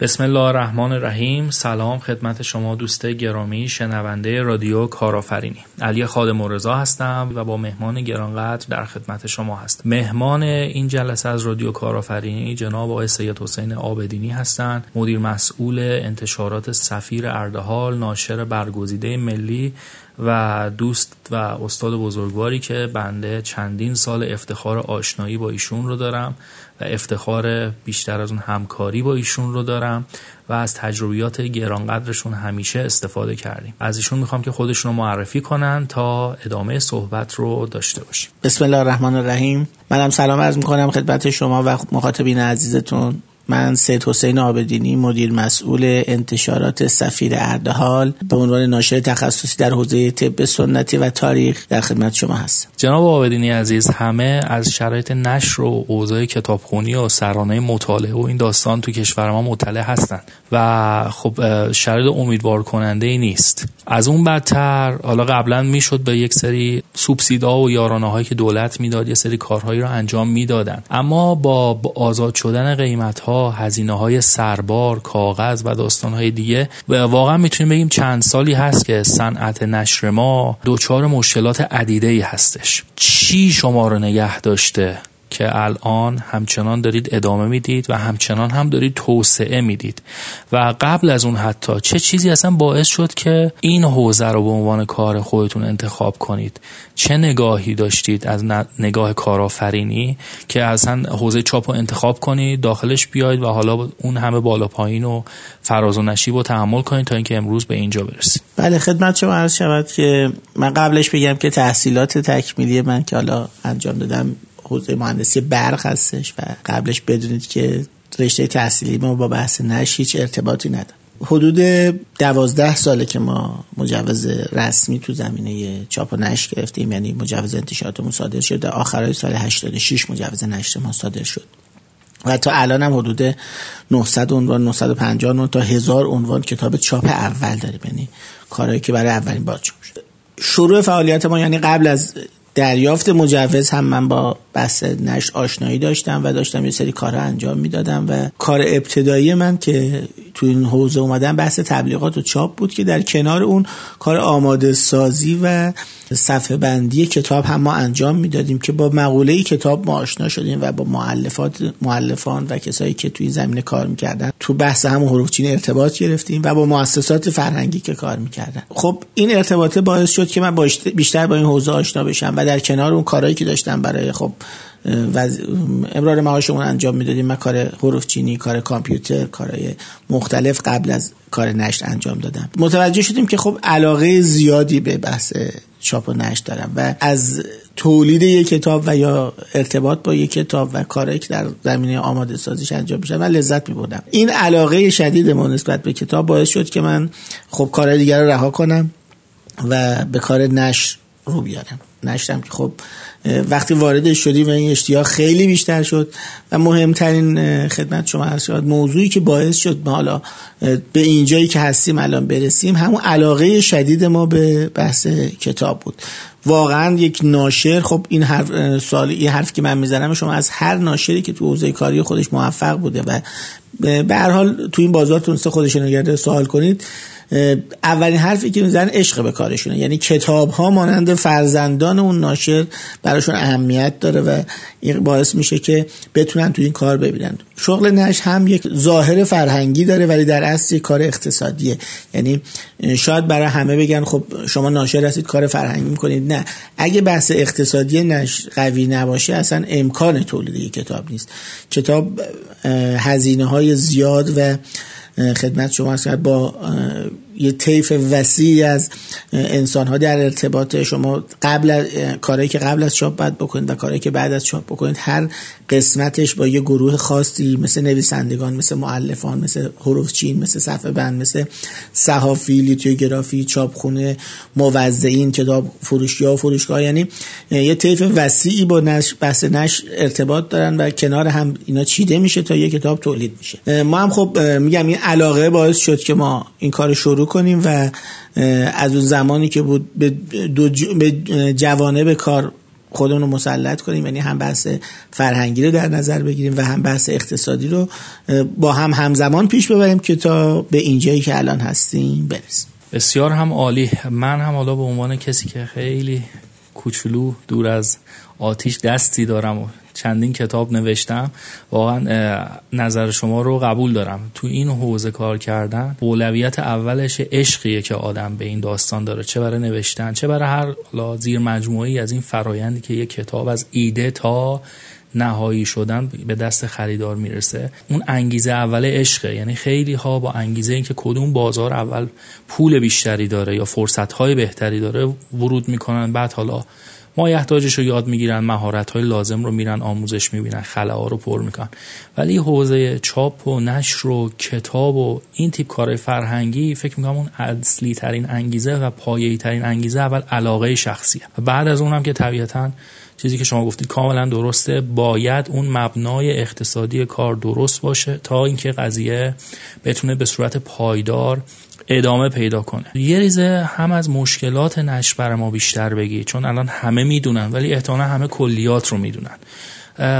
بسم الله الرحمن الرحیم. سلام خدمت شما دوست گرامی شنونده رادیو کارآفرینی. علی خادم رضا هستم و با مهمان گرانقدر در خدمت شما هست مهمان این جلسه از رادیو کارآفرینی جناب آقای سید حسین آبدینی هستند. مدیر مسئول انتشارات سفیر اردهال ناشر برگزیده ملی و دوست و استاد بزرگواری که بنده چندین سال افتخار آشنایی با ایشون رو دارم و افتخار بیشتر از اون همکاری با ایشون رو دارم و از تجربیات گرانقدرشون همیشه استفاده کردیم. از ایشون می‌خوام که خودشون رو معرفی کنن تا ادامه صحبت رو داشته باشیم. بسم الله الرحمن الرحیم. منم سلام عرض می‌کنم خدمت شما و مخاطبین عزیزتون. من سید حسین آبدینی مدیر مسئول انتشارات سفیر اردهال به عنوان ناشر تخصصی در حوزه طب سنتی و تاریخ در خدمت شما هستم. جناب آبدینی عزیز همه از شرایط نشر و اوضاع کتابخونی و سرانه مطالعه و این داستان تو کشور ما مطلع هستند و خب شرایط امیدوار کننده ای نیست. از اون بدتر حالا قبلا می‌شد به یک سری سوبسیدا و یارانه هایی که دولت می‌داد یه سری کارهایی رو انجام می‌دادن. اما با آزاد شدن قیمت ها هزینه های سربار کاغذ و داستان های دیگه. و واقعا می‌تونیم بگیم چند سالی هست که صنعت نشر ما دچار مشکلات عدیده ای هستش. چی شما رو نگه داشته؟ که الان همچنان دارید ادامه می‌دید و همچنان هم دارید توسعه می‌دید. و قبل از اون حتی چه چیزی اصلا باعث شد که این حوزه رو به عنوان کار خودتون انتخاب کنید؟ چه نگاهی داشتید از نگاه کارآفرینی که اصلا حوزه چاپ رو انتخاب کنید داخلش بیاید و حالا اون همه بالا پایین و فراز و نشیب رو تحمل کنید تا اینکه امروز به اینجا برسید؟ بله خدمت شما عرض شود که من قبلش بگم که تحصیلات تکمیلی من که حالا انجام دادم حوزه مهندسی برق هستش و قبلش بدونید که رشته تحصیلی ما با بحث نش هیچ ارتباطی نداره. حدود دوازده ساله که ما مجوز رسمی تو زمینه چاپ و نشر گرفتیم یعنی مجوز انتشاراتمون صادر شد در آخرای سال 86 مجوز نشر ما صادر شد. و تا الان هم حدود 900 عنوان 950 عنوان تا 1000 عنوان کتاب چاپ اول داریم. یعنی کارهایی که برای اولین بار چاپ شده. شروع فعالیت ما یعنی قبل از دریافت مجوز هم من با بحث نشر آشنایی داشتم و داشتم یه سری کارها انجام می‌دادم و کار ابتدایی من که تو این حوزه اومدم بحث تبلیغات و چاپ بود که در کنار اون کار آماده سازی و صفحه بندی کتاب هم ما انجام می‌دادیم که با مقوله کتاب ما آشنا شدیم و با معلفات معلفان و کسایی که توی زمینه کار می‌کردن تو بحث هم حروف چین ارتباط گرفتیم و با مؤسسات فرهنگی که کار می‌کردن. خب این ارتباطه باعث شد که من بیشتر با این حوزه آشنا بشم و در کنار اون کارهایی که داشتم برای خب و امرار معاشمون انجام می‌دادیم. من کار حروف چینی کار کامپیوتر کارهای مختلف قبل از کار نشر انجام دادم. متوجه شدیم که خب علاقه زیادی به بحث چاپ و نشر دارم و از تولید یک کتاب و یا ارتباط با یک کتاب و کارهایی که در زمینه آماده سازیش انجام میشه من لذت میبردم. این علاقه شدید ما نسبت به کتاب باعث شد که من خب کارهای دیگر رو رها کنم و به کار نشر رو بیارم. نشرم که خب وقتی وارد شدی و این اشتیاق خیلی بیشتر شد و مهمترین خدمت شما هست موضوعی که باعث شد ما حالا به اینجایی که هستیم الان برسیم همون علاقه شدید ما به بحث کتاب بود. واقعا یک ناشر خب این حرف سوال این حرف که من می‌زنم شما از هر ناشری که تو حوزه کاری خودش موفق بوده و به هر حال تو این بازار تونسته خودش نگرده سوال کنید اولین حرفی که می‌زنن عشق به کارشونه. یعنی کتاب ها مانند فرزندان اون ناشر براشون اهمیت داره و این باعث میشه که بتونن تو این کار ببینن. شغل نش هم یک ظاهر فرهنگی داره ولی در اصل یک کار اقتصادیه. یعنی شاید برای همه بگن خب شما ناشر هستید کار فرهنگی می‌کنید. نه. اگه بحث اقتصادی نش قوی نباشه اصلا امکان تولید کتاب نیست. کتاب هزینه های زیاد و خدمت شما با یه طیف وسیعی از انسان ها در ارتباط. شما قبل کارهایی که قبل از چاپ باید بکنید و کارهایی که بعد از چاپ بکنید هر قسمتش با یه گروه خاصی مثل نویسندگان مثل معلفان مثل حروف چین مثل صفحه بند مثل صحافی لیتوگرافی چاپخونه موزعین کتاب فروشی و فروشگاه. یعنی یه طیف وسیعی با نش بحث نش ارتباط دارن و کنار هم اینا چیده میشه تا یه کتاب تولید میشه. ما هم خب میگم این علاقه باعث شد که ما این کار شروع کنیم و از اون زمانی که بود به, دو به جوانه به کار خودمون رو مسلط کنیم یعنی هم بحث فرهنگی رو در نظر بگیریم و هم بحث اقتصادی رو با هم همزمان پیش ببریم که تا به اینجایی که الان هستیم برسیم. بسیار هم عالی. من هم حالا به عنوان کسی که خیلی کوچولو دور از آتیش دستی دارم و چندین کتاب نوشتم. واقعا نظر شما رو قبول دارم. تو این حوزه کار کردن اولویت اولش عشقیه که آدم به این داستان داره. چه برای نوشتن چه برای هر زیر مجموعی از این فرایندی که یک کتاب از ایده تا نهایی شدن به دست خریدار می‌رسه. اون انگیزه اول عشقه. یعنی خیلی ها با انگیزه اینکه کدوم بازار اول پول بیشتری داره یا فرصت های بهتری داره ورود می‌کنن. بعد حالا مایحتاجش رو یاد می‌گیرن مهارت های لازم رو میرن آموزش می‌بینن خلاها رو پر می‌کنن. ولی حوزه چاپ و نشر و کتاب و این تیپ کار فرهنگی فکر می‌کنم اون اصلی ترین انگیزه و پایه‌ای ترین انگیزه اول علاقه شخصیه. و بعد از اونم که طبیعتا چیزی که شما گفتید کاملا درسته. باید اون مبنای اقتصادی کار درست باشه تا اینکه قضیه بتونه به صورت پایدار ادامه پیدا کنه. یه ریزه هم از مشکلات نشر بر ما بیشتر بگی چون الان همه می‌دونن ولی احتمالا همه کلیات رو می‌دونن.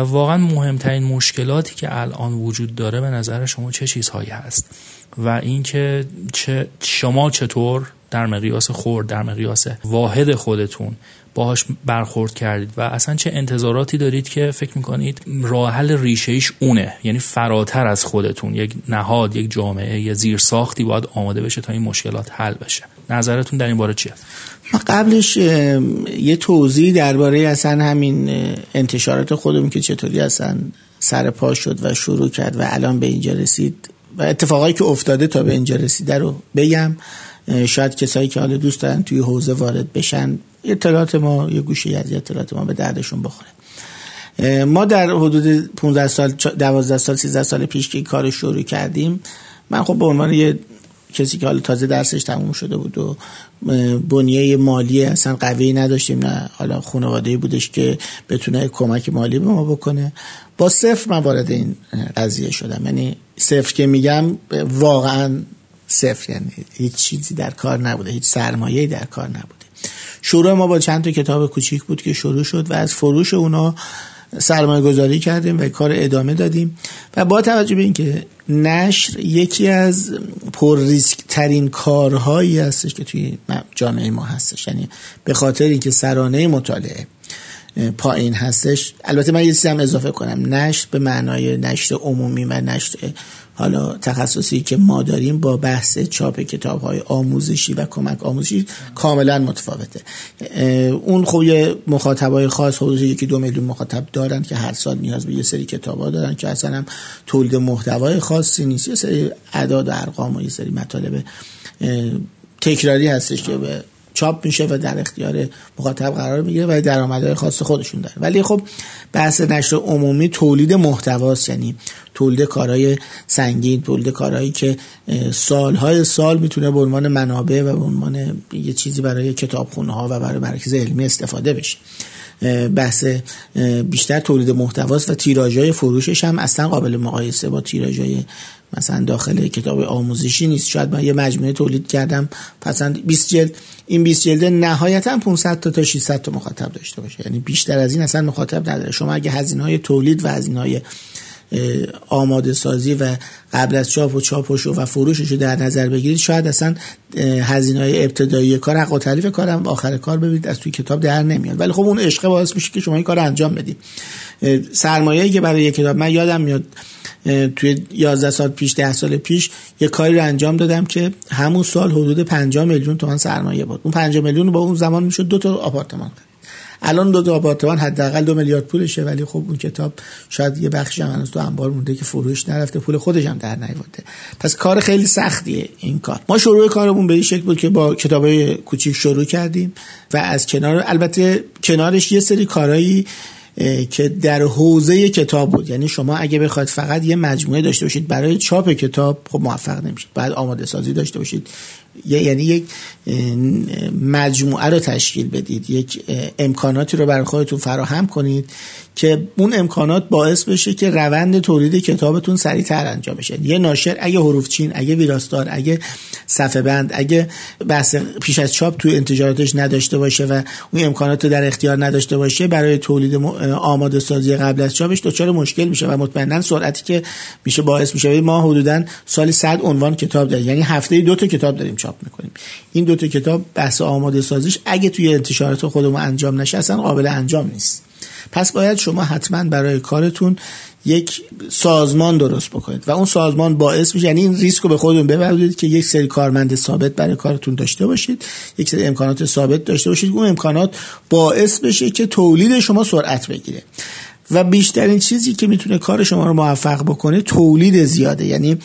واقعا مهمترین مشکلاتی که الان وجود داره به نظر شما چه چیزهایی هست؟ و اینکه چه شما چطور در مقیاس خورد در مقیاس واحد خودتون باهاش برخورد کردید و اصلا چه انتظاراتی دارید که فکر می‌کنید راه حل ریشه اونه؟ یعنی فراتر از خودتون یک نهاد یک جامعه یا زیر ساختی باید آماده بشه تا این مشکلات حل بشه. نظرتون در این باره چیه؟ ما قبلش یه توضیح درباره اصلا همین انتشارات خودمون که چطوری اصلا سر پا شد و شروع کرد و الان به اینجا رسید و اتفاقایی که افتاده تا به اینجا رسیده رو بگم. شاید کسایی که حالا دوست دارن توی حوزه وارد بشن اطلاعات ما یه گوشه از اطلاعات ما به دردشون بخوره. ما در حدود 15 سال 12 سال 13 سال پیش که کار شروع کردیم من خب به عنوان یه کسی که حالا تازه درسش تموم شده بود و بنیه مالی اصلا قوی نداشتیم نه حالا خانواده بودش که بتونه کمک مالی به ما بکنه. با صفر من وارد این قضیه شدم. یعنی صفر که میگم واقعا صفر یعنی هیچ چیزی در کار نبوده هیچ سرمایه‌ای در کار نبوده. شروع ما با چند تا کتاب کوچیک بود که شروع شد و از فروش اونا سرمایه گذاری کردیم و کار ادامه دادیم. و با توجه به اینکه نشر یکی از پر ریسک ترین کارهایی هستش که توی جامعه ما هستش یعنی به خاطر اینکه سرانه مطالعه پایین هستش البته من یه چیزی هم اضافه کنم. نشر به معنای نشر عمومی و نشر حالا تخصصی که ما داریم با بحث چاپ کتاب های آموزشی و کمک آموزشی کاملا متفاوته. اون خب یه مخاطبای خاص حدود یکی دو میلیون مخاطب دارن که هر سال نیاز به یه سری کتاب ها دارن که اصلا هم تولید محتوای خاصی نیست. یه سری اعداد و ارقام و یه سری مطالب تکراری هستش که به چاپ میشه و در اختیار مخاطب قرار می‌گیره و درآمدهای خاص خودشون داره. ولی خب بحث نشر عمومی تولید محتواست یعنی تولید کارهای سنگین تولید کارهایی که سالهای سال می‌تونه به عنوان منابع و به عنوان یه چیزی برای کتابخونه ها و برای مرکز علمی استفاده بشه. بحث بیشتر تولید محتواست و تیراژهای فروشش هم اصلا قابل مقایسه با تیراژهای مثلا داخل کتاب آموزشی نیست. شاید من یه مجموعه تولید کردم. پسند 20 جلد این 20 جلد نهایتا 500 تا تا 600 تا مخاطب داشته باشه. یعنی بیشتر از این اصلا مخاطب نداره. شما اگه هزینه های تولید و هزینه های آماده سازی و قبل از چاپ و چاپش و فروشش رو در نظر بگیرید شاید اصلا هزینه های ابتدایی کار حق و تعریف کارم آخر کار ببینید از توی کتاب در نمیاد. ولی خب اون عشق باعث میشه که شما این کار انجام بدید. سرمایه‌ای که برای یک کتاب من یادم میاد توی 11 سال پیش 10 سال پیش یه کاری رو انجام دادم که همون سال حدود 50 میلیون تومان سرمایه بود. اون 5 میلیون با اون زمان می‌شد دو تا آپارتمان الان دو تا آپارتمان حداقل دو میلیارد پولشه ولی خب اون کتاب شاید یه بخشی هم هنوز تو انبار مونده که فروش نرفته پول خودش هم در نیورده. پس کار خیلی سختیه این کار. ما شروع کارمون به این شکل بود که با کتابای کوچیک شروع کردیم و از کنار البته کنارش یه سری کارهایی که در حوزه کتاب بود. یعنی شما اگه بخواید فقط یه مجموعه داشته باشید برای چاپ کتاب خب موفق نمیشید. بعد آماده سازی داشته باشید. یعنی یک مجموعه رو تشکیل بدید یک امکاناتی رو برای خودتون فراهم کنید که اون امکانات باعث بشه که روند تولید کتابتون سریعتر انجام بشه. یه ناشر اگه حروف چین اگه ویراستار اگه صفحه بند اگه بحث پیش از چاپ تو انتجاراتش نداشته باشه و اون امکانات رو در اختیار نداشته باشه برای تولید آماده سازی قبل از چاپش دچار مشکل میشه و مطمئنا سرعتی که میشه باعث میشه. ما حدودا سالی 100 عنوان کتاب داریم. یعنی هفته دو تا کتاب داریم چاپ. می‌کنیم. این دو تا کتاب بحث آماده سازیش اگه توی انتشارات خودمون انجام نشه اصلا قابل انجام نیست. پس باید شما حتما برای کارتون یک سازمان درست بکنید و اون سازمان باعث میشه یعنی این ریسک رو به خودتون ببرید که یک سری کارمند ثابت برای کارتون داشته باشید یک سری امکانات ثابت داشته باشید اون امکانات باعث بشه که تولید شما سرعت بگیره. و بیشترین چیزی که می‌تونه کار شما رو موفق بکنه تولید زیاده. یعنی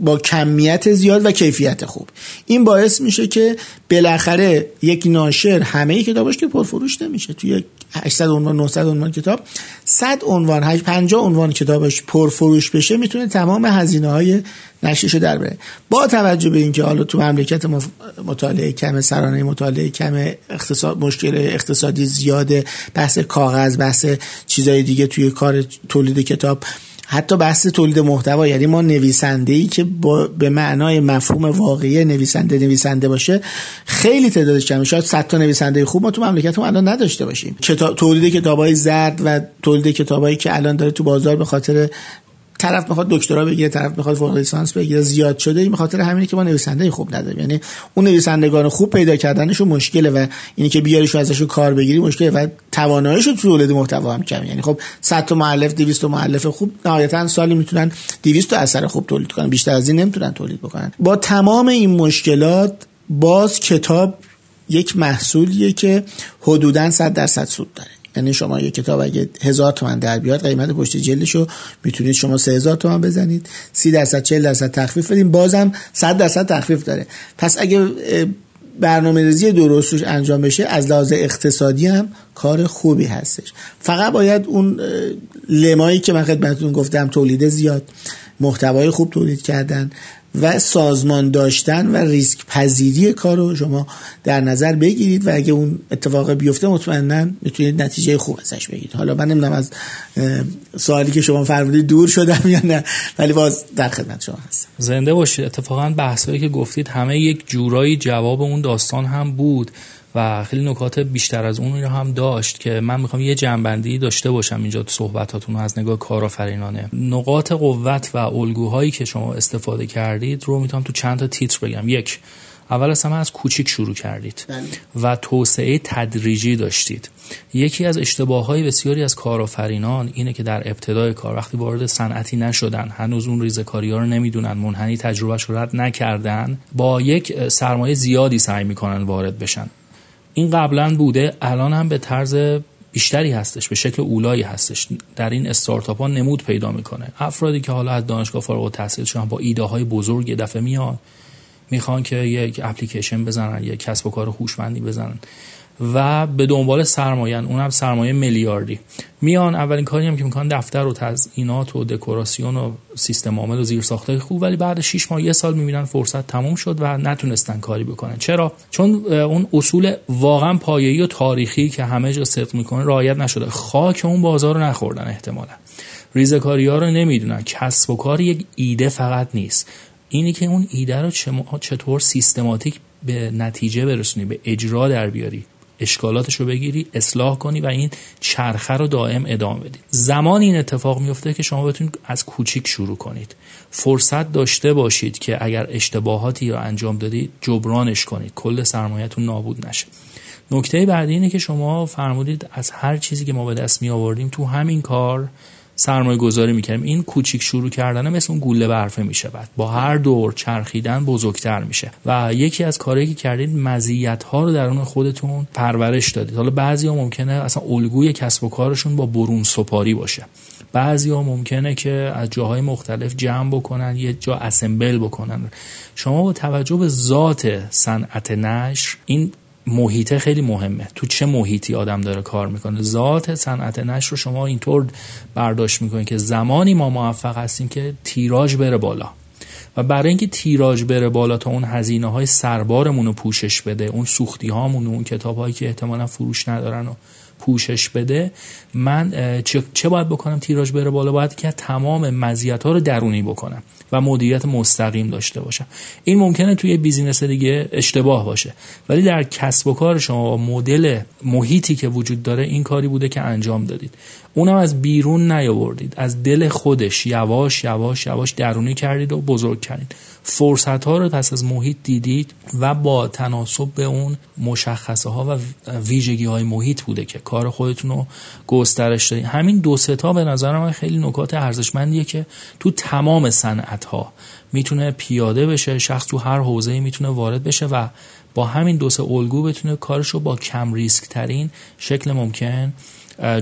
با کمیت زیاد و کیفیت خوب. این باعث میشه که بالاخره یک ناشر همه کتاباش که پرفروش نمیشه. توی 800 عنوان 900 عنوان کتاب 100 عنوان 50 عنوان کتابش پرفروش بشه می‌تونه تمام هزینه های نشریشو در بره. با توجه به اینکه حالا تو مملکت مطالعه کم سرانه مطالعه کم اقتصاد مشکل اقتصادی زیاده بحث کاغذ بحث چیزای دیگه توی کار تولید کتاب حتی بحث تولید محتوا یعنی ما نویسنده ای که با به معنای مفهوم واقعی نویسنده نویسنده باشه خیلی تعدادش کمه شاید 100 تا نویسنده خوب ما تو مملکتمون الان نداشته باشیم. کتاب تولید کتابای زرد و تولید کتابایی که الان داره تو بازار به خاطر طرف می‌خواد دکترا بگیره طرف می‌خواد فوق لیسانس بگیره زیاد شده این خاطر همینه که ما نویسنده خوب نداریم. یعنی اون نویسندگان خوب پیدا کردنشون مشکله و اینی که بیاریشو ازشون کار بگیری مشکله و تواناییش تو تولید محتوا هم کم یعنی خب 100 تا مؤلف 200 تا مؤلف خوب نهایتا سالی می‌تونن 200 تا اثر خوب تولید کنن. بیشتر از این نمی‌تونن تولید بکنن. با تمام این مشکلات باز کتاب یک محصولیه که حدودا 100 درصد سود داره. یعنی شما یه کتاب اگه هزار تومن در بیاد قیمت پشت جلدش رو می‌تونید شما سه هزار تومن بزنید. سی درصد چل درصد تخفیف بدیم بازم صد درصد تخفیف داره. پس اگه برنامه ریزی درست انجام بشه از لحاظ اقتصادی هم کار خوبی هستش. فقط باید اون لمایی که من خدمتتون گفتم تولید زیاد محتوای خوب تولید کردن و سازمان داشتن و ریسک پذیری کار رو شما در نظر بگیرید و اگه اون اتفاق بیفته مطمئنا می‌تونید نتیجه خوب ازش بگیرید. حالا من نمی‌دونم از سوالی که شما فرمودید دور شدم یا نه ولی باز در خدمت شما هستم. زنده باشید. اتفاقا بحثایی که گفتید همه یک جورایی جواب اون داستان هم بود. و خیلی نکات بیشتر از اون رو هم داشت که من می‌خوام یه جنبندی داشته باشم اینجا تو صحبتاتون از نگاه کارآفرینانه. نقاط قوت و الگوهایی که شما استفاده کردید رو می‌تونم تو چند تا تیتر بگم. یک اول از همه از کوچیک شروع کردید بله. و توسعه تدریجی داشتید. یکی از اشتباه های بسیاری از کارآفرینان اینه که در ابتدای کار وقتی وارد صنعتی نشدن هنوز اون ریزکاری ها رو نمی‌دونن منحنی تجربهش رو رد نکردن با یک سرمایه زیادی سعی می‌کنن وارد بشن. این قبلا بوده الان هم به طرز بیشتری هستش به شکل اولایی هستش. در این استارتاپ ها نمود پیدا می‌کنه. افرادی که حالا از دانشگاه فارغ التحصیل شدن با ایده های بزرگ یه دفعه میان می‌خوان که یک اپلیکیشن بزنن یک کسب و کار هوشمندی بزنن. و به دنبال سرمایه اونم سرمایه میلیاردی. میان اولین کاری هم که می‌کنن دفتر و تزیینات و دکوراسیون و سیستم عامل و زیر ساخته خوب. ولی بعد 6 ماه یه سال می‌بینن فرصت تموم شد و نتونستن کاری بکنن. چرا؟ چون اون اصول واقعا پایه‌ای و تاریخی که همه جا صدق می‌کنه رعایت نشده. خاک اون بازار رو نخوردن احتمالا. ریزکاری ها رو نمی‌دونن. کسب و کار یک ایده فقط نیست. اینی که اون ایده رو چطور سیستماتیک به نتیجه برسونی به اجرا در بیاری. اشکالاتش رو بگیری اصلاح کنی و این چرخه رو دائم ادامه بدی. زمان این اتفاق میفته که شما بتونید از کوچیک شروع کنید. فرصت داشته باشید که اگر اشتباهاتی رو انجام دادید جبرانش کنید. کل سرمایهتون نابود نشه. نکته بعدی اینه که شما فرمودید از هر چیزی که ما به دست می آوردیم تو همین کار سرمایه گذاری می‌کنیم این کوچیک شروع کردن مثل اون گوله برفه میشه بعد با هر دور چرخیدن بزرگتر میشه. و یکی از کارهایی که کردید مزیت ها رو درون خودتون پرورش دادید. حالا بعضی ها ممکنه اصلا الگوی کسب و کارشون با برون سپاری باشه. بعضی ها ممکنه که از جاهای مختلف جمع بکنن یه جا اسمبل بکنن. شما با توجه به ذات صنعت نشر این محیطه خیلی مهمه. تو چه محیطی آدم داره کار می‌کنه؟ ذات صنعت نشر رو شما اینطور برداشت می‌کنید که زمانی ما موفق هستیم که تیراژ بره بالا. و برای اینکه تیراژ بره بالا تا اون هزینه های سربارمون رو پوشش بده اون سوختی هامون و اون کتاب هایی که احتمالا فروش ندارن و پوشش بده من چه باید بکنم؟ تیراژ بره بالا. باید که تمام مزیت ها رو درونی بکنم و مدیریت مستقیم داشته باشم. این ممکنه توی بیزینس دیگه اشتباه باشه. ولی در کسب و کار شما مدل محیطی که وجود داره این کاری بوده که انجام دادید. اونم از بیرون نیاوردید. از دل خودش یواش یواش یواش درونی کردید و بزرگ کردید. فرصت ها رو پس از محیط دیدید و با تناسب به اون مشخصه ها و ویژگی های محیط بوده که کار خودتون رو گسترش دادید همین دو ستا به نظر من خیلی نکات ارزشمندیه که تو تمام صنعت ها می‌تونه پیاده بشه شخص تو هر حوزه‌ای می‌تونه وارد بشه و با همین دو سه الگو بتونه کارشو با کم ریسک ترین شکل ممکن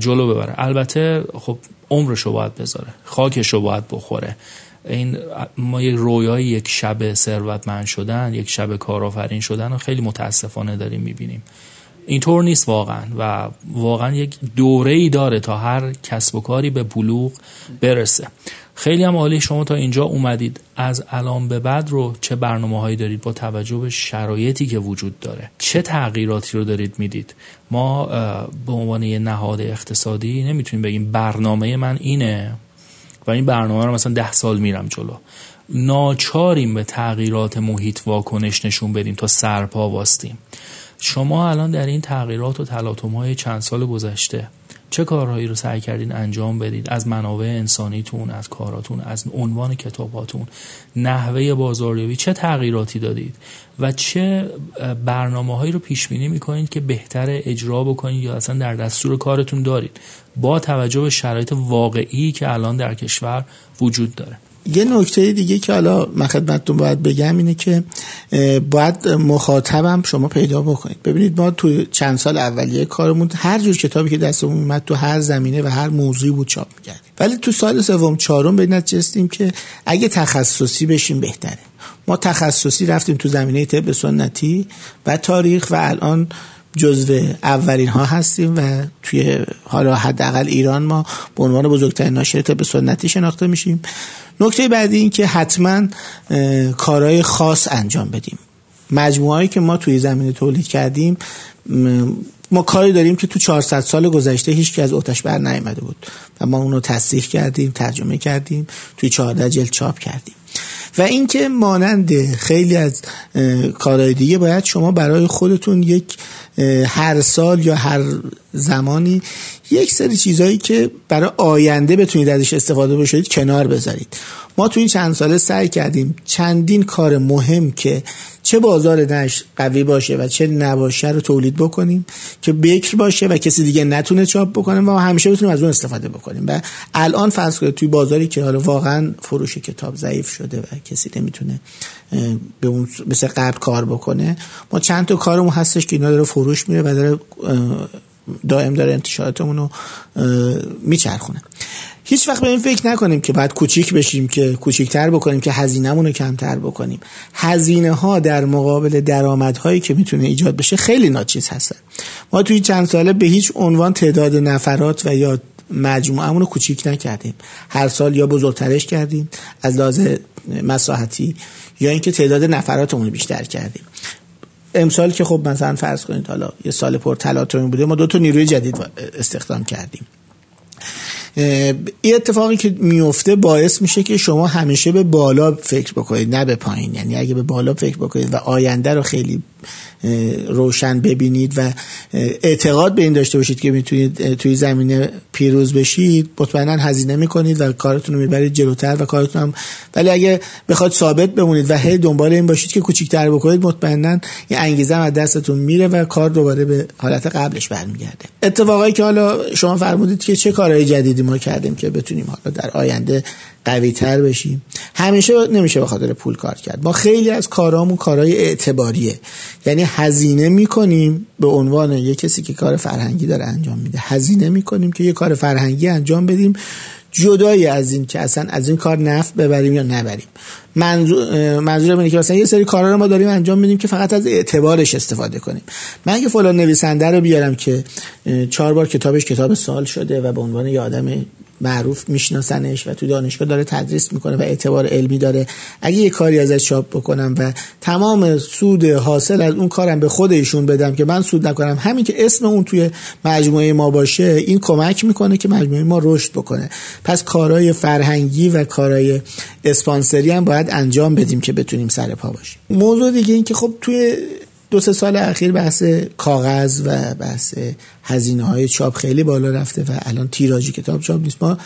جلو ببره. البته خب عمرشو باید بذاره خاکشو باید بخوره. این ما یک رویای یک شب ثروتمند شدن یک شب کارآفرین شدن رو خیلی متاسفانه داریم می‌بینیم. اینطور نیست واقعا و واقعا یک دوره ای داره تا هر کسب و کاری به بلوغ برسه. خیلی هم عالی شما تا اینجا اومدید. از الان به بعد رو چه برنامه هایی دارید با توجه به شرایطی که وجود داره؟ چه تغییراتی رو دارید می‌دید؟ ما به عنوان یه نهاد اقتصادی نمی‌تونیم بگیم برنامه من اینه. و این برنامه رو مثلا ده سال میرم جلو. ناچاریم به تغییرات محیط واکنش نشون بدیم تا سرپا واستیم. شما الان در این تغییرات و تلاطم های چند سال گذشته چه کارهایی رو سعی کردین انجام بدید از منابع انسانیتون از کاراتون از عنوان کتاباتون نحوه بازاریابی چه تغییراتی دادید؟ و چه برنامه هایی رو پیش بینی می‌کنید که بهتر اجرا بکنید یا اصلا در دستور کارتون دارید؟ با توجه به شرایط واقعی که الان در کشور وجود داره. یه نکته دیگه که حالا من خدمتتون باید بگم اینه که باید مخاطبم شما پیدا بکنید. ببینید ما تو چند سال اولیه کارمون هر جور کتابی که دستمون اومد تو هر زمینه و هر موضوعی بود چاپ می‌کردیم. ولی تو سال سوم چهارم به نتیجه که اگه تخصصی بشیم بهتره. ما تخصصی رفتیم تو زمینه طب سنتی و تاریخ و الان جزو اولین ها هستیم و توی حالا حداقل ایران ما به عنوان بزرگترین ناشر طب سنتی شناخته میشیم. نکته بعدی این که حتما کارهای خاص انجام بدیم. مجموعهایی که ما توی زمینه تولید کردیم ما کاری داریم که تو 400 سال گذشته هیچ که از اوتش بر نیامده بود و ما اونو تصدیح کردیم ترجمه کردیم توی 14 جلد چاپ کردیم. و اینکه مانند خیلی از کارهای دیگه باید شما برای خودتون یک هر سال یا هر زمانی یک سری چیزهایی که برای آینده بتونید ازش استفاده بشید کنار بذارید. ما تو این چند ساله سعی کردیم چندین کار مهم که چه بازار نشر قوی باشه و چه نباشه رو تولید بکنیم که بکر باشه و کسی دیگه نتونه چاپ بکنه و همیشه بتونیم از اون استفاده بکنیم. و الان فرض کنید توی بازاری که حالا واقعا فروش کتاب ضعیف شده و کسی نمی‌تونه به اون مثل قبل کار بکنه ما چند تا کارمون هستش که اینا داره فروش میره و داره دائم داره انتشاراتمون رو میچرخونه. هیچ وقت به این فکر نکنیم که باید کوچیک بشیم که کوچیکتر بکنیم که هزینهمون رو کمتر بکنیم. هزینه ها در مقابل درآمدهایی که می‌تونه ایجاد بشه خیلی ناچیز هستن ما توی چند ساله به هیچ عنوان تعداد نفرات و یا مجموعهمون رو کوچیک نکردیم. هر سال یا بزرگترش کردیم از لحاظ مساحتی یا اینکه تعداد نفراتمون رو بیشتر کردیم. امسال که خب مثلا فرض کنید حالا یه سال پر تلاطمی بوده ما دو تا نیروی جدید استخدام کردیم. این اتفاقی که میفته باعث میشه که شما همیشه به بالا فکر بکنید نه به پایین. یعنی اگه به بالا فکر بکنید و آینده رو خیلی روشن ببینید و اعتقاد به این داشته باشید که می‌تونید توی زمینه پیروز بشید مطمئنا هزینه می‌کنید و کارتون رو می‌برید جلوتر و کارتون هم ولی اگه بخواد ثابت بمونید و هی دنبال این باشید که کوچیک‌تر بکنید مطمئنا این انگیزه از دستتون میره و کار دوباره به حالت قبلش برمیگرده. اتفاقایی که حالا شما فرمودید که چه کارهای جدیدی ما کردیم که بتونیم حالا در آینده قوی تر بشیم. همیشه نمیشه به خاطر پول کار کرد. ما خیلی از کارامون کارهای اعتباریه. یعنی هزینه می‌کنیم به عنوان یه کسی که کار فرهنگی داره انجام میده. هزینه می‌کنیم که یه کار فرهنگی انجام بدیم جدایی از این که اصلا از این کار نفت ببریم یا نبریم. منظور منظورم اینه که مثلا یه سری کارا رو ما داریم انجام میدیم که فقط از اعتبارش استفاده کنیم. من اگه فلان نویسنده رو بیارم که چهار بار کتابش کتاب سال شده و به عنوان یه آدم معروف میشناسنش و تو دانشگاه داره تدریس می‌کنه و اعتبار علمی داره. اگه یه کاری ازش چاپ بکنم و تمام سود حاصل از اون کارم به خود ایشون بدم که من سود نکنم همین که اسم اون توی مجموعه ما باشه این کمک می‌کنه که مجموعه ما رشد بکنه. پس کارهای فرهنگی و کارهای اسپانسری هم باید انجام بدیم که بتونیم سر پا باشیم. موضوع دیگه این که خب توی دو سه سال اخیر بحث کاغذ و بحث هزینه های چاپ خیلی بالا رفته و الان تیراژی کتاب چاپ نیست. ما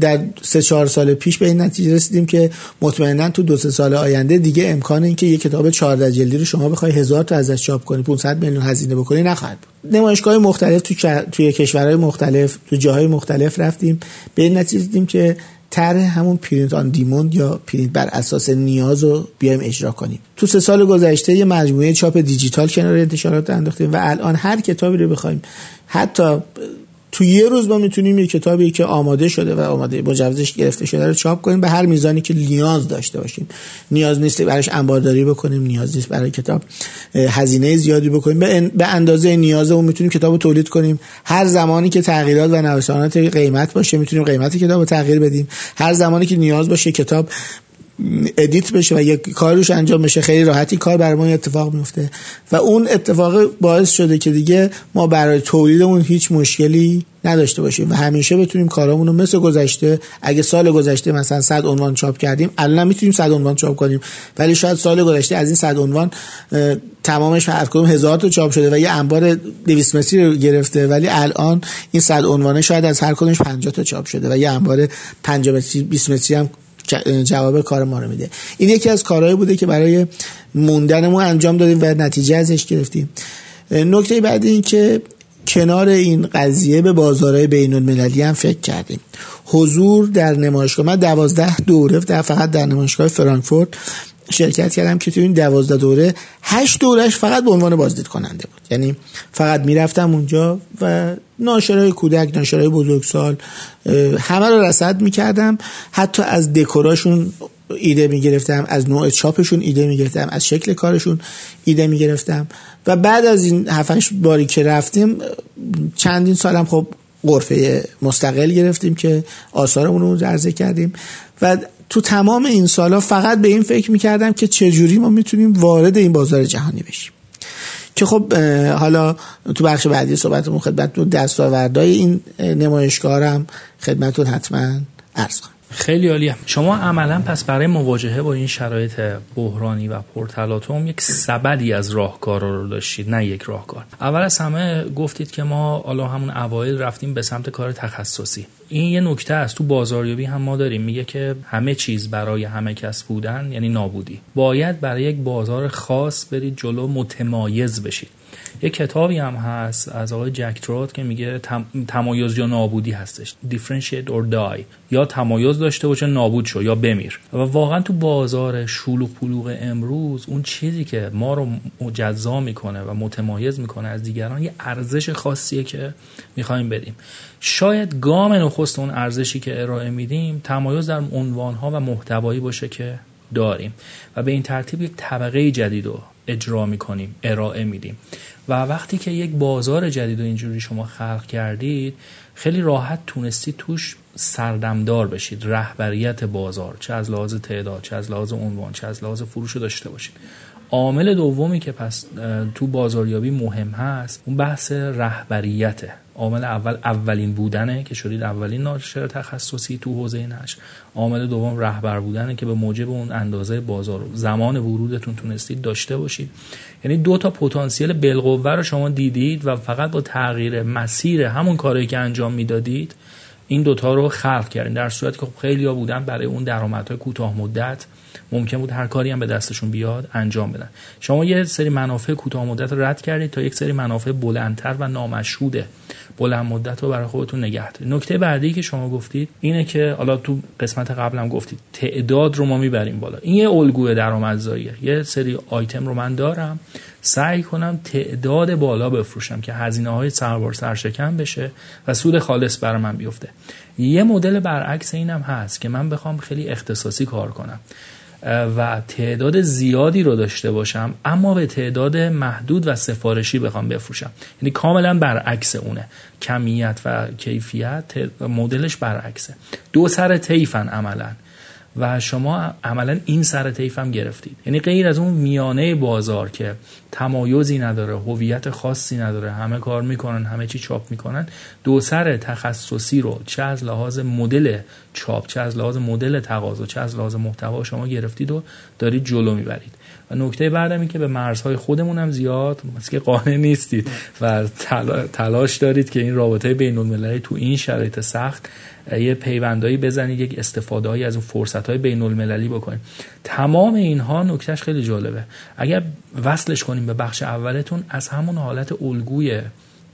در سه چهار سال پیش به این نتیجه رسیدیم که مطمئنا تو دو سه سال آینده دیگه امکان این که یک کتاب 14 جلدی رو شما بخوای هزار تا ازش چاپ کنی 500 میلیون هزینه بکنی نخواهد بود. نمایشگاه مختلف تو توی کشورهای مختلف تو جاهای مختلف رفتیم. به این نتیجه رسیدیم که طرح همون print on demand یا پرینت بر اساس نیاز رو بیایم اجرا کنیم. تو سه سال گذشته یه مجموعه چاپ دیجیتال کنار انتشارات انداختیم و الان هر کتابی رو بخوایم حتی تو یه روز ما می‌تونیم یه کتابی که آماده شده و آماده مجوزش گرفته شده رو چاپ کنیم به هر میزانی که نیاز داشته باشیم. نیاز نیست براش انبارداری بکنیم نیاز نیست برای کتاب هزینه زیادی بکنیم. به اندازه نیاز اون می‌تونیم کتاب رو تولید کنیم. هر زمانی که تغییرات و نوسانات قیمت باشه می‌تونیم قیمت کتاب رو تغییر بدیم. هر زمانی که نیاز باشه کتاب ادیت بشه و یک کارش انجام بشه خیلی راحتی کار برای اتفاق میفته. و اون اتفاق باعث شده که دیگه ما برای تولیدمون هیچ مشکلی نداشته باشیم و همیشه بتونیم کارامون رو مثل گذشته اگه سال گذشته مثلا 100 عنوان چاپ کردیم الان می‌تونیم 100 عنوان چاپ کنیم. ولی شاید سال گذشته از این 100 عنوان تمامش هر کدوم هزار تا چاپ شده و یه انبار 200 متری رو گرفته. ولی الان این 100 عنوانه شاید از هر کدومش 50 تا چاپ شده و یه انبار 50 متری 20 متری هم جواب کار ما رو میده. این یکی از کارهایی بوده که برای موندنمون انجام دادیم و نتیجه ازش گرفتیم. نکته بعدی این که کنار این قضیه به بازارهای بین المللی هم فکر کردیم. حضور در نمایشگاه من دوازده دوره در فقط در نمایشگاه فرانکفورت. شرکت کردم که تو این دوازده دوره هشت دورش فقط به عنوان بازدید کننده بود. یعنی فقط می‌رفتم اونجا و ناشرای کودک ناشرای بزرگسال همه رو رصد می‌کردم. حتی از دکوراشون ایده می‌گرفتم از نوع چاپشون ایده می‌گرفتم از شکل کارشون ایده می‌گرفتم. و بعد از این هفتش باری که رفتیم چندین سالم خب قرفه مستقل گرفتیم که آثارمون رو عرضه کردیم. و تو تمام این سالا فقط به این فکر می‌کردم که چجوری ما می‌تونیم وارد این بازار جهانی بشیم. که خب حالا تو بخش بعدی صحبتمون خدمتتون دستاوردهای این نمایشگاه هم خدمتتون حتما عرض کنم خیلی عالیه. شما عملا پس برای مواجهه با این شرایط بحرانی و پرتلاطم یک سبدی از راهکار رو داشتید نه یک راهکار. اول از همه گفتید که ما حالا همون اوایل رفتیم به سمت کار تخصصی. این یه نکته است. تو بازاریابی هم ما داریم. میگه که همه چیز برای همه کس بودن یعنی نابودی. باید برای یک بازار خاص برید جلو متمایز بشید. یه کتابی هم هست از آقای جک تروت که میگه تمایز یا نابودی هستش. Differentiate or die. یا تمایز داشته باشه نابود شو یا بمیر. و واقعا تو بازار شلوغ پلوغ امروز اون چیزی که ما رو مجزا می‌کنه و متمایز می‌کنه از دیگران یه ارزش خاصیه که می‌خوایم بدیم. شاید گام نخست اون ارزشی که ارائه میدیم تمایز در عنوانها و محتوایی باشه که داریم. و به این ترتیب یک طبقه جدید رو اجرا می‌کنیم ارائه میدیم. و وقتی که یک بازار جدید و اینجوری شما خلق کردید خیلی راحت تونستید توش سردمدار بشید رهبریت بازار چه از لحاظ تعداد چه از لحاظ عنوان چه از لحاظ فروش داشته باشید. عامل دومی که پس تو بازاریابی مهم هست اون بحث رهبریته. عامل اول اولین بودنه که شدید اولین ناشر تخصصی تو حوزه نشر. عامل دوم رهبر بودنه که به موجب اون اندازه بازار زمان ورودتون تونستید داشته باشید. یعنی دو تا پتانسیل بالقوه رو شما دیدید و فقط با تغییر مسیر همون کاری که انجام می‌دادید این دوتا رو خلق کردین. در صورتی که خب خیلی ها بودن برای اون درآمدهای کوتاه مدت ممکن بود هر کاری هم به دستشون بیاد انجام بدن. شما یه سری منافع کوتاه مدت رد کردید تا یک سری منافع بلندتر و نامشهوده بلند مدت رو برای خودتون نگه دارید. نکته بعدی که شما گفتید اینه که حالا تو قسمت قبلم گفتید تعداد رو ما می‌بریم بالا. این یه الگوی درآمدزاییه. یه سری آیتم رو من دارم سعی کنم تعداد بالا بفروشم که هزینه های سربار سرشکم بشه و سود خالص برای من بیفته. یه مدل برعکس اینم هست که من بخوام خیلی اختصاصی کار کنم. و تعداد زیادی رو داشته باشم اما به تعداد محدود و سفارشی بخوام بفروشم. یعنی کاملا برعکس اونه. کمیت و کیفیت مدلش برعکسه. دو سر تیفن عملا. و شما عملا این سر طیف هم گرفتید. یعنی غیر از اون میانه بازار که تمایزی نداره هویت خاصی نداره همه کار می‌کنن همه چی چاپ می‌کنن دو سر تخصصی رو چه از لحاظ مدل چاپ چه از لحاظ مدل تقاضا چه از لحاظ محتوا شما گرفتید و دارید جلو می‌برید. و نکته بعدم این که به مرزهای خودمون هم زیاد که قانع نیستید و تلاش دارید که این رابطه بین المللی تو این شرایط سخت یه پیوندایی بزنید یک استفاده از اون فرصت های بین المللی بکنید. تمام اینها نکتهش خیلی جالبه. اگر وصلش کنیم به بخش اولتون از همون حالت الگوی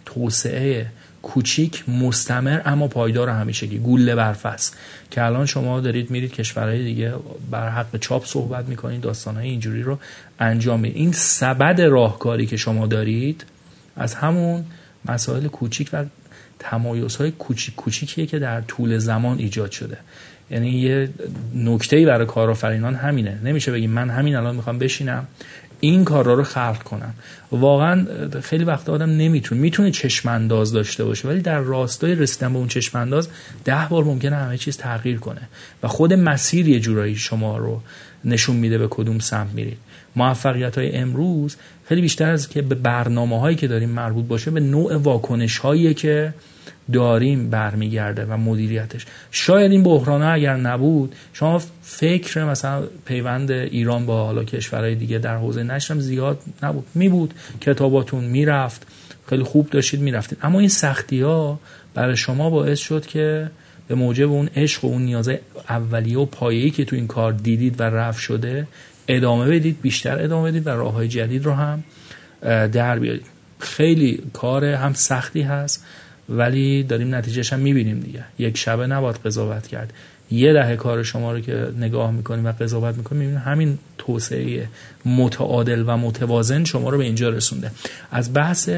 توسعه کوچیک مستمر اما پایدار همیشگی. گوله برفس. که الان شما دارید میرید کشورهای دیگه بر حق چاپ صحبت می‌کنید داستانهای اینجوری رو انجام می‌دید. این سبد راهکاری که شما دارید از همون مسائل کوچیک و تمایزهای کوچیک کوچیکیه که در طول زمان ایجاد شده. یعنی یه نکته‌ای برای کارآفرینان همینه. نمیشه بگیم من همین الان می‌خوام بشینم. این کارا رو خلق کنم واقعا خیلی وقت آدم نمی‌تونه می‌تونه چشم انداز داشته باشه ولی در راستای رسیدن به اون چشم انداز ده بار ممکنه همه چیز تغییر کنه. و خود مسیر یه جورایی شما رو نشون میده به کدوم سمت میرید. موفقیت های امروز خیلی بیشتر از که به برنامه هایی که داریم مربوط باشه به نوع واکنش هایی که داریم برمیگرده و مدیریتش. شاید این بحران اگر نبود شما فکر مثلا پیوند ایران با حالا کشورهای دیگه در حوزه نشرم زیاد نبود. می بود کتاباتون می‌رفت. خیلی خوب داشتید می‌رفتید. اما این سختی ها برای شما باعث شد که به موجب اون عشق و اون نیازه اولیه و پایه‌ای که تو این کار دیدید و رفت شده ادامه بدید بیشتر ادامه بدید و راه های جدید رو هم در بیارید. خیلی کار هم سختی هست. ولی داریم نتیجهش هم می‌بینیم دیگه. یک شبه نباید قضاوت کرد. یه دهه کار شما رو که نگاه می‌کنیم و قضاوت می‌کنیم می‌بینیم همین توسعه متعادل و متوازن شما رو به اینجا رسونده. از بحث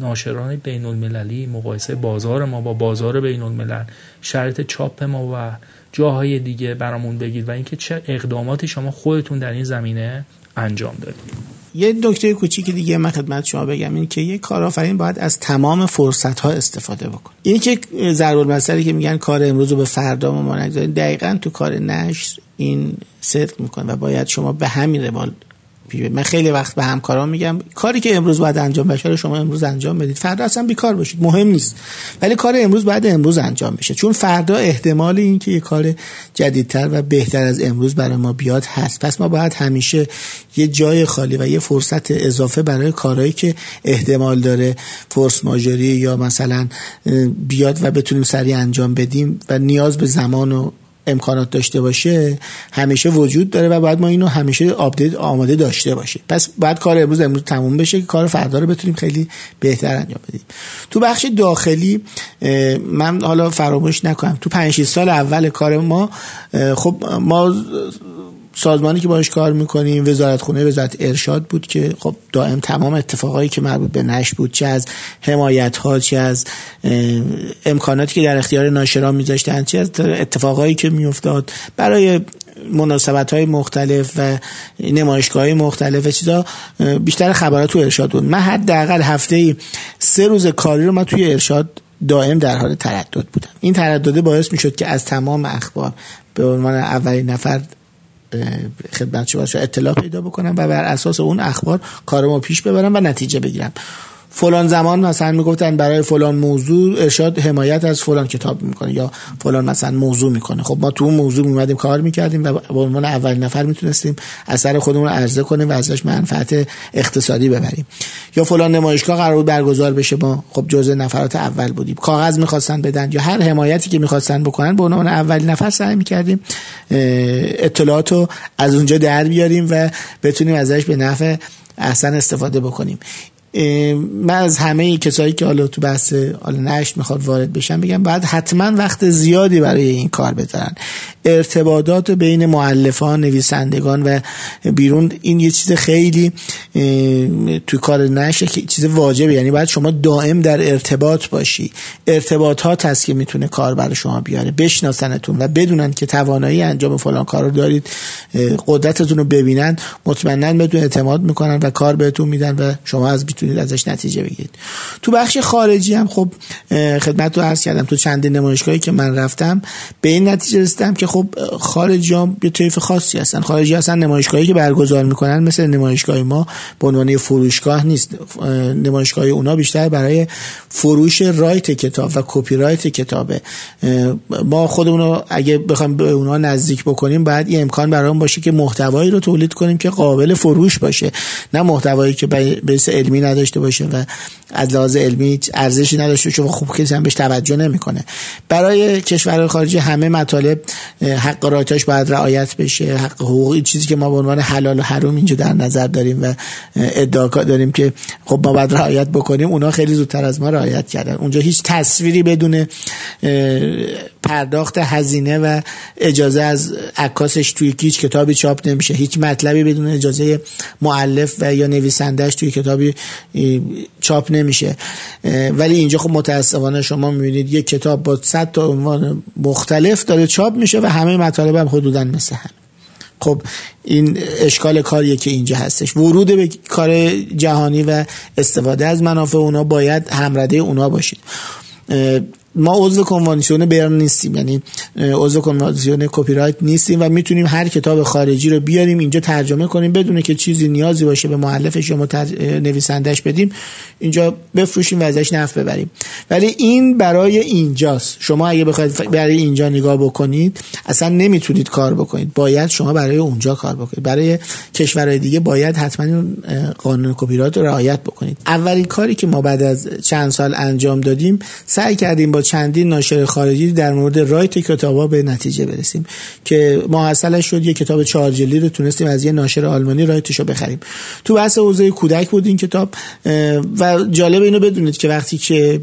ناشران بین المللی مقایسه بازار ما با بازار بین الملل شرط چاپ ما و جاهای دیگه برامون بگید و اینکه چه اقداماتی شما خودتون در این زمینه انجام دادید. یه دکتر کوچیک دیگه من خدمت شما بگم این که یه کارآفرین باید از تمام فرصت ها استفاده بکنه. این که ضرب که میگن کار امروز رو به فردا ما دقیقا تو کار نشر این صدق می‌کنه و باید شما به همین روال من خیلی وقت به همکاران میگم کاری که امروز باید انجام بشه شما امروز انجام بدید. فردا اصلا بیکار باشید. مهم نیست. ولی کار امروز باید امروز انجام بشه. چون فردا احتمال اینکه یه کار جدیدتر و بهتر از امروز برای ما بیاد هست. پس ما باید همیشه یه جای خالی و یه فرصت اضافه برای کارهایی که احتمال داره فورس ماژوری یا مثلا بیاد و بتونیم سریع انجام بدیم و نیاز به زمان و امکانات داشته باشه همیشه وجود داره و باید ما اینو همیشه update آماده داشته باشیم پس بعد کار امروز امروز تموم بشه که کار فردا رو بتونیم خیلی بهتر انجام بدیم. تو بخش داخلی من حالا فراموش نکنم. تو 5 سال اول کار ما خب ما سازمانی که باش کار می‌کنیم وزارت خونه وزارت ارشاد بود که خب دائم تمام اتفاقایی که مربوط به نشر بود چه از حمایت ها چه از امکاناتی که در اختیار ناشران میذاشتن چه از اتفاقایی که میافتاد برای مناسبت های مختلف و نمایشگاه های مختلف و چیزا بیشتر خبرات تو ارشاد بود. من حداقل هفته ای سه روز کاری رو من توی ارشاد دائم در حال تردد بودم. این تردده باعث می شد که از تمام اخبار به عنوان اولین نفر خدمت شما اطلاع پیدا بکنم و بر اساس اون اخبار کارمو پیش ببرم و نتیجه بگیرم. فلان زمان مثلا می‌گفتن برای فلان موضوع ارشاد حمایت از فلان کتاب می‌کنه یا فلان مثلا موضوع می‌کنه. خب ما تو اون موضوع میمدیم کار می‌کردیم و به عنوان اول نفر می‌تونستیم اثر خودمون رو عرضه کنیم و ازش منفعت اقتصادی ببریم. یا فلان نمایشگاه قرار برگزار بشه ما خب جزء نفرات اول بودیم. کاغذ می‌خواستن بدن یا هر حمایتی که می‌خواستن بکنن به عنوان اول نفر سعی می‌کردیم اطلاعات از اونجا در بیاریم و بتونیم ازش به نفع احسن استفاده بکنیم. من از همه کسایی که حالا تو بحث حالا نشت می‌خواد وارد بشن بگم بعد حتما وقت زیادی برای این کار بذارن. ارتباطات بین معلفان نویسندگان و بیرون این یه چیز خیلی تو کار نشه که چیز واجبه. یعنی باید شما دائم در ارتباط باشی. ارتباطات هست که می‌تونه کار برای شما بیاره. بشناسنتون و بدونن که توانایی انجام فلان کار رو دارید قدرتتون رو ببینن مطمئنا بهتون اعتماد می‌کنن و کار بهتون میدن و شما از می‌تونید ازش نتیجه بگیرید. تو بخش خارجی هم خب خدمت رو عرض کردم تو چند نمایشگاهی که من رفتم به این نتیجه رسیدم که خب خارجی هم یه طیف خاصی هستن. خارجی هستن نمایشگاهی که برگزار می‌کنن مثل نمایشگاه ما به عنوان فروشگاه نیست. نمایشگاه اونا بیشتر برای فروش رایت کتاب و کپی رایت کتابه. ما خودمون رو اگه بخوایم به اونا نزدیک بکنیم باید یه امکان برام باشه که محتوایی رو تولید کنیم که قابل فروش باشه. نه محتوایی که به علمی نداشته باشه و از لحاظ علمی ارزشی نداشته و خوب کسی هم بهش توجه نمی‌کنه. برای کشور خارجی همه مطالب حق رایتاش باید رعایت بشه حق حقوقی چیزی که ما به عنوان حلال و حروم اینجا در نظر داریم و ادعا داریم که خب ما باید رعایت بکنیم اونا خیلی زودتر از ما رعایت کردن. اونجا هیچ تصویری بدون پرداخت هزینه و اجازه از عکاسش توی هیچ کتابی چاپ نمیشه. هیچ مطلبی بدون اجازه معلف و یا نویسندهش توی کتابی چاپ نمیشه. ولی اینجا خب متاسفانه شما می‌بینید یک کتاب با 100 تا عنوان مختلف داره چاپ میشه و همه مطالب هم حدودا مثل هم. خب این اشکال کاریه که اینجا هستش. ورود به کار جهانی و استفاده از منافع اونا باید همرده اونا باشید. ما عضو کنوانسیون برن نیستیم. یعنی عضو کنوانسیون کپی رایت نیستیم و می‌تونیم هر کتاب خارجی رو بیاریم اینجا ترجمه کنیم بدون که چیزی نیازی باشه به مؤلفش یا نویسندش بدیم اینجا بفروشیم و ازش نفع ببریم. ولی این برای اینجاست. شما اگه بخواید برای اینجا نگاه بکنید اصلا نمی‌تونید کار بکنید. باید شما برای اونجا کار بکنید. برای کشورهای دیگه باید حتما قانون کپی رایت رو رعایت بکنید. اولین کاری که ما بعد از چند سال انجام دادیم سعی کردیم با چندین ناشر خارجی در مورد رایت کتابا به نتیجه برسیم که ماحصلش شد یه کتاب چهار جلدی رو تونستیم از یه ناشر آلمانی رایتش رو بخریم. تو بحث حوزه کودک بود این کتاب و جالب اینو بدونید که وقتی که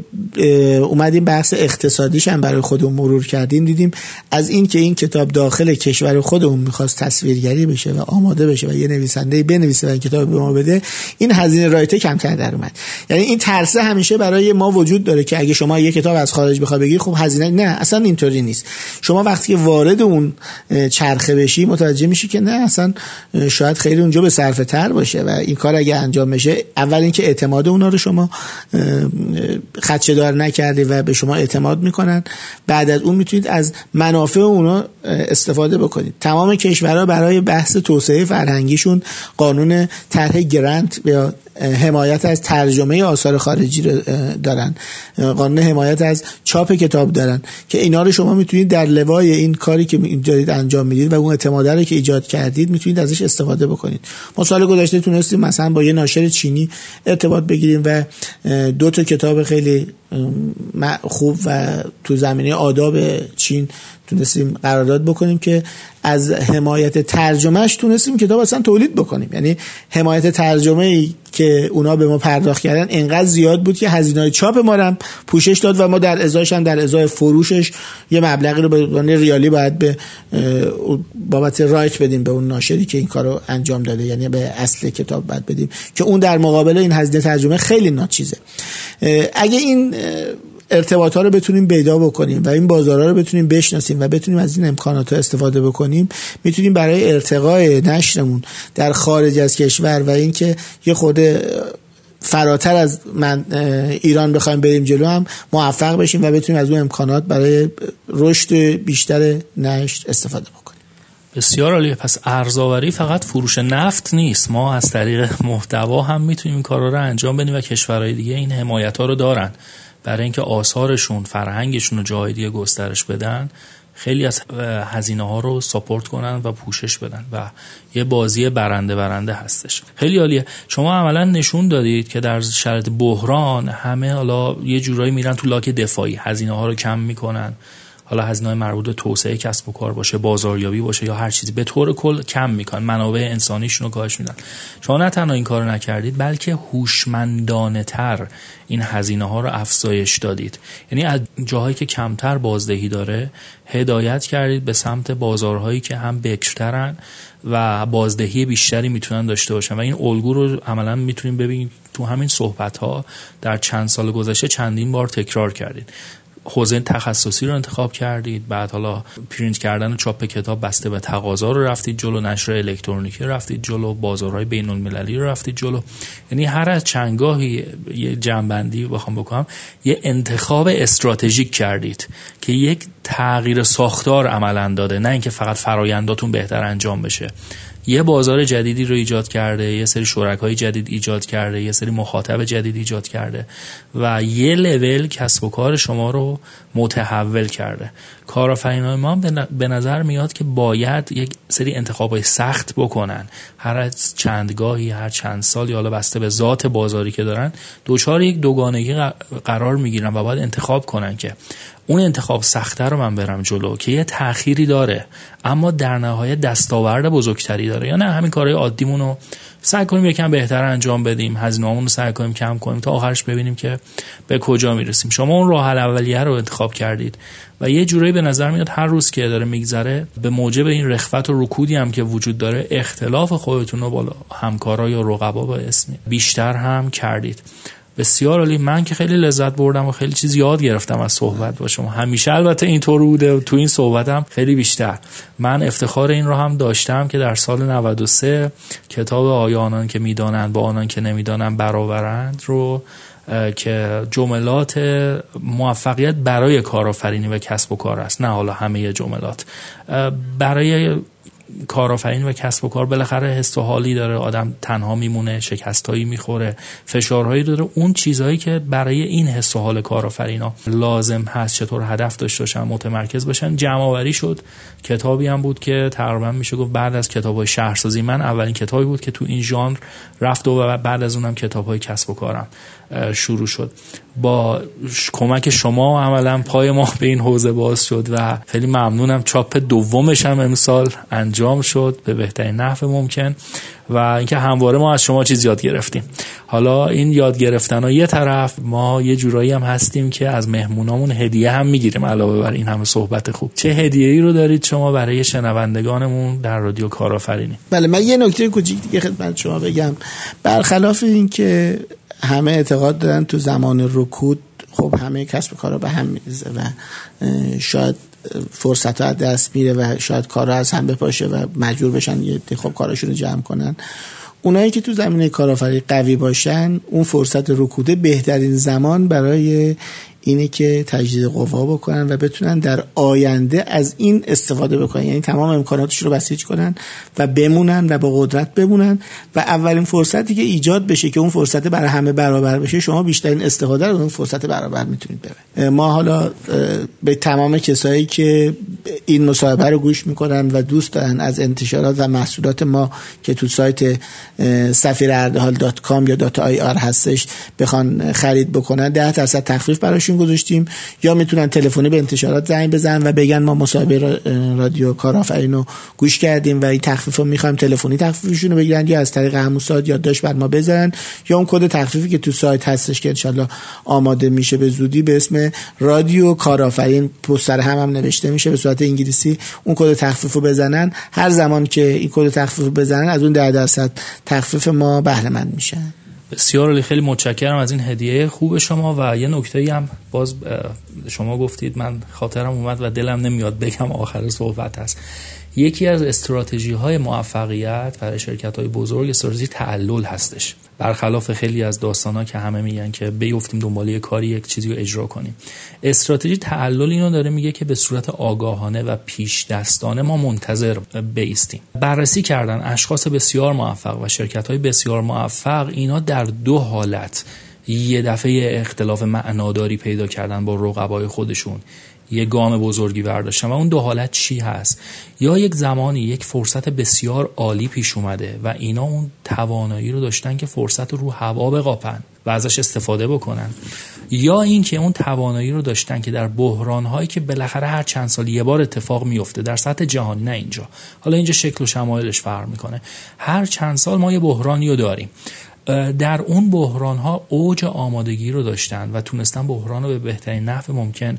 اومدیم بحث اقتصادیش هم برای خودمون مرور کردیم دیدیم از این که این کتاب داخل کشور خودمون می‌خواست تصویرگری بشه و آماده بشه و یه نویسنده بنویسه و این کتاب به ما بده این هزینه رایت کمتر در اومد. یعنی این ترسه همیشه برای ما وجود داره که اگه شما یه کتاب از خارج بخوای بگیری خب هزینه نه اصلا اینطوری نیست. شما وقتی که وارد اون چرخه بشی متوجه میشی که نه اصلا شاید خیلی اونجا به صرفه تر باشه و این کار اگه انجام بشه اول اینکه اعتماد اونا رو شما خدشه دار نکردی و به شما اعتماد می‌کنن. بعد از اون می‌تونید از منافع اونا استفاده بکنید. تمام کشورها برای بحث توسعه فرهنگیشون قانون طرح گرانت یا حمایت از ترجمه آثار خارجی رو دارن. قانون حمایت از چاپ کتاب دارن. که اینا رو شما می‌تونید در لوای این کاری که دارید انجام می‌دید و اون اعتماده رو که ایجاد کردید می‌تونید ازش استفاده بکنید. ما سال گذشته تونستیم مثلا با یه ناشر چینی ارتباط بگیریم و دو تا کتاب خیلی خوب و تو زمینه آداب چین تونستیم قرارداد بکنیم که از حمایت ترجمهش تونستیم کتاب اصلا تولید بکنیم. یعنی حمایت ترجمه ای که اونا به ما پرداخت کردن انقدر زیاد بود که هزینه چاپ ما هم پوشش داد و ما در ازایش هم در ازای فروشش یه مبلغی رو به ریالی باید به بابت رایت بدیم به اون ناشری که این کارو انجام داده. یعنی به اصل کتاب باید بدیم که اون در مقابل این هزینه ترجمه خیلی ناچیزه. اگه این ارتباط ها رو بتونیم پیدا بکنیم و این بازارها رو بتونیم بشناسیم و بتونیم از این امکانات ها استفاده بکنیم می‌تونیم برای ارتقای نشرمون در خارج از کشور و اینکه یه خود فراتر از من ایران بخوایم بریم جلو هم موفق بشیم و بتونیم از اون امکانات برای رشد بیشتر نشر استفاده بکنیم. بسیار عالی. پس ارزآوری فقط فروش نفت نیست. ما از طریق محتوا هم می‌تونیم این کارا رو انجام بدیم و کشورهای دیگه این حمایت ها رو دارن. برای اینکه آثارشون فرهنگشون رو جای دیگه گسترش بدن خیلی از هزینه ها رو ساپورت کنن و پوشش بدن و یه بازی برنده برنده هستش. خیلی عالیه. شما عملا نشون دادید که در شرط بحران همه حالا یه جورایی میرن تو لاک دفاعی. هزینه ها رو کم می‌کنن. حالا هزینه مربوط به توسعه کسب و کار باشه بازاریابی باشه یا هر چیزی به طور کل کم می‌کنن منابع انسانیشون رو کاهش میدن. شما نه تنها این کار نکردید بلکه هوشمندانه تر این هزینه ها رو افزایش دادید. یعنی از جاهایی که کمتر بازدهی داره هدایت کردید به سمت بازارهایی که هم بکرترن و بازدهی بیشتری می‌تونن داشته باشن. و این الگو رو عملا می‌تونیم ببینیم تو همین صحبت ها در چند سال گذشته چندین بار تکرار کردید. حوزه تخصصی رو انتخاب کردید. بعد حالا پرینت کردن و چاپ کتاب بسته به تقاضا رو رفتید جلو نشر الکترونیکی رفتید جلو بازارهای بین المللی رو رفتید جلو. یعنی هر از چنگاهی یه جنبندی بخوام بکنم یه انتخاب استراتژیک کردید که یک تغییر ساختار عملا داده. نه اینکه فقط فراینداتون بهتر انجام بشه. یه بازار جدیدی رو ایجاد کرده یه سری شرکای جدید ایجاد کرده یه سری مخاطب جدید ایجاد کرده و یه لول کسب و کار شما رو متحول کرده. کارآفرینان ما به نظر میاد که باید یک سری انتخابای سخت بکنن. هر از چندگاهی هر چند سال یا حالا بسته به ذات بازاری که دارن دوچار یک دوگانگی قرار می‌گیرن و باید انتخاب کنن که اون انتخاب سخته رو من برم جلو که یه تأخیری داره اما در نهایت دستاورد بزرگتری داره. یا نه همین کارهای عادیمون رو سعی کنیم یکم بهتر انجام بدیم هزینه‌مون رو سعی کنیم کم کنیم تا آخرش ببینیم که به کجا می‌رسیم. شما اون راه اولیه رو انتخاب کردید و یه جورایی به نظر میاد هر روز که داره میگذره به موجب این رخوت و رکودی هم که وجود داره اختلاف خودتون رو با همکارا یا رقبا با اسم بیشتر هم کردید. بسیار عالی. من که خیلی لذت بردم و خیلی چیز یاد گرفتم از صحبت با شما. همیشه البته اینطور بوده و تو این صحبتم خیلی بیشتر. من افتخار این رو هم داشتم که در سال 93 کتاب آیا آنان که می‌دانند با آنان که نمی‌دانند برابرند رو که جملات موفقیت برای کارآفرینی و کسب و کار است نه حالا همه جملات. برای کارآفرین و کسب و کار بالاخره حس و حالی داره. آدم تنها میمونه شکستایی می‌خوره فشارهایی داره. اون چیزهایی که برای این حس و حال کارآفرینا لازم هست چطور هدف داشته باشن متمرکز باشن. جمع آوری شد. کتابی هم بود که تقریبا میشه گفت بعد از کتاب شهرسازی. من اولین کتابی بود که تو این ژانر رفت و بعد از اونم کتاب های کسب و کارم. شروع شد. با کمک شما عملا پای ما به این حوزه باز شد و خیلی ممنونم. چاپ دومش هم امسال انجام شد به بهترین نحو ممکن و اینکه همواره ما از شما چیز یاد گرفتیم. حالا این یاد گرفتن یه طرف ما یه جورایی هم هستیم که از مهمونامون هدیه هم می‌گیریم علاوه بر این همه صحبت خوب. چه هدیه ای رو دارید شما برای شنوندگانمون در رادیو کارآفرینی؟ بله من یه نکته کوچیک دیگه خدمت شما بگم. برخلاف اینکه همه اعتقاد دارن تو زمان رکود خب همه کسب کارا به هم میریزه و شاید فرصت ها دست میره و شاید کارا از هم بپاشه و مجبور بشن یه خب کاراشون رو جمع کنن. اونایی که تو زمینه کارآفرینی قوی باشن اون فرصت رکوده بهترین زمان برای اینه که تجدید قوا بکنن و بتونن در آینده از این استفاده بکنن. یعنی تمام امکاناتش رو بسیج کنن و بمونن و با قدرت بمونن و اولین فرصتی که ایجاد بشه که اون فرصت برای همه برابر بشه. شما بیشترین استفاده رو اون فرصت برابر می‌تونید ببرید. ما حالا به تمام کسایی که این مصاحبه رو گوش می‌کنن و دوست دارن از انتشارات و محصولات ما که تو سایت سفیراردهال dot com یا dot IR هستش بخوان خرید بکنن ده درصد تخفیف براشون گذاشتیم. یا می‌تونن تلفنی به انتشارات زنگ بزنن و بگن ما مصاحبه رادیو کارآفرین رو گوش کردیم و این تخفیف رو می‌خوایم تلفنی تخفیفشون رو بگیرن. یا از طریق همون سایت یادداشت بر ما بزنن یا اون کد تخفیفی که تو سایت هستش که انشالله آماده میشه به زودی به اسم رادیو کارآفرین. پستر هم هم نوشته میشه. به صورت انگلیسی اون کد تخفیف رو بزنن. هر زمان که این کد تخفیف بزنن از اون در درصد تخفیف ما بهره مند میشن. بسیار خیلی متشکرم از این هدیه خوب شما و یه نکته هم باز شما گفتید. من خاطرم اومد و دلم نمیاد بگم آخر صحبت هست. یکی از استراتژی های موفقیت برای شرکت های بزرگ استراتژی تعلل هستش. برخلاف خیلی از داستان ها که همه میگن که بیفتیم دنبال یه کاری یک چیزی رو اجرا کنیم. استراتژی تعلل اینو داره میگه که به صورت آگاهانه و پیش دستانه ما منتظر بیستیم. بررسی کردن اشخاص بسیار موفق و شرکت های بسیار موفق اینا در دو حالت. یه دفعه اختلاف معناداری پیدا کردن با رقبای خودشون. یه گام بزرگی برداشتن و اون دو حالت چی هست؟ یا یک زمانی یک فرصت بسیار عالی پیش اومده و اینا اون توانایی رو داشتن که فرصت رو هوا بقاپن و ازش استفاده بکنن. یا اینکه اون توانایی رو داشتن که در بحران هایی که بالاخره هر چند سال یه بار اتفاق میفته در سطح جهانی نه اینجا. حالا اینجا شکل و شمایلش فرق می‌کنه. هر چند سال ما یه بحرانی رو داریم. در اون بحران ها اوج آمادگی رو داشتن و تونستن بحران رو به بهترین نحو ممکن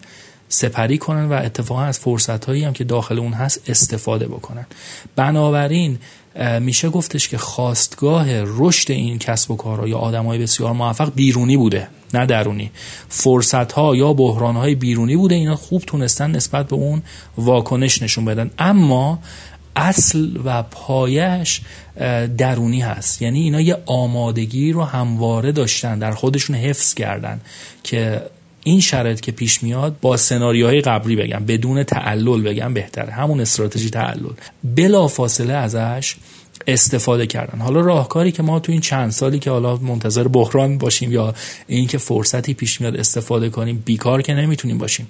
سپری کنن و اتفاقا از فرصت هایی هم که داخل اون هست استفاده بکنن. بنابراین میشه گفتش که خواستگاه رشد این کسب و کارها یا های بسیار موفق بیرونی بوده نه درونی. فرصت ها یا بحران های بیرونی بوده اینا خوب تونستن نسبت به اون واکنش نشون بدن. اما اصل و پایش درونی هست. یعنی اینا یه آمادگی رو همواره داشتن در خودشون حفظ کردن که این شرایط که پیش میاد با سناریوهای قبلی بگم بدون تعلل بگم بهتره. همون استراتژی تعلل. بلا فاصله ازش استفاده کردن. حالا راهکاری که ما تو این چند سالی که حالا منتظر بحران باشیم یا اینکه فرصتی پیش میاد استفاده کنیم بیکار که نمی‌تونیم باشیم.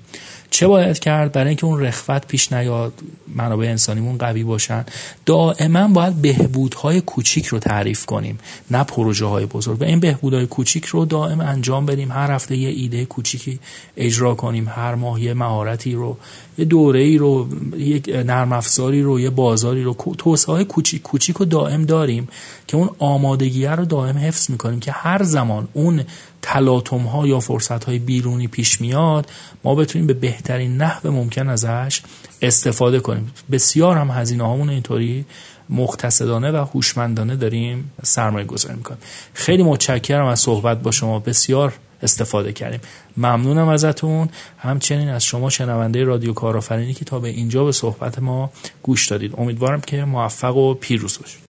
چه باید کرد؟ برای اینکه اون رخوت پیش نیاد منابع انسانیمون قوی باشن. دائما باید بهبودهای کوچیک رو تعریف کنیم نه پروژه های بزرگ. و این بهبودهای کوچیک رو دائم انجام بدیم. هر هفته یه ایده کوچیکی اجرا کنیم. هر ماه یه مهارتی رو یه دوره ای رو یک نرم افزاری رو یه بازاری رو. توسعه کوچیک کوچیک رو دائم داریم که اون آمادگی رو دائم حفظ می‌کنیم که هر زمان اون تلاطم ها یا فرصت های بیرونی پیش میاد ما بتونیم به بهترین نحو ممکن ازش استفاده کنیم. بسیار هم هزینه هامون اینطوری مقتصدانه و هوشمندانه داریم سرمایه گذاری می‌کنیم. خیلی متشکرم از صحبت با شما. بسیار استفاده کردیم. ممنونم ازتون. همچنین از شما شنونده رادیو کارآفرینی که تا به اینجا به صحبت ما گوش دادید. امیدوارم که موفق و پیروز باشید.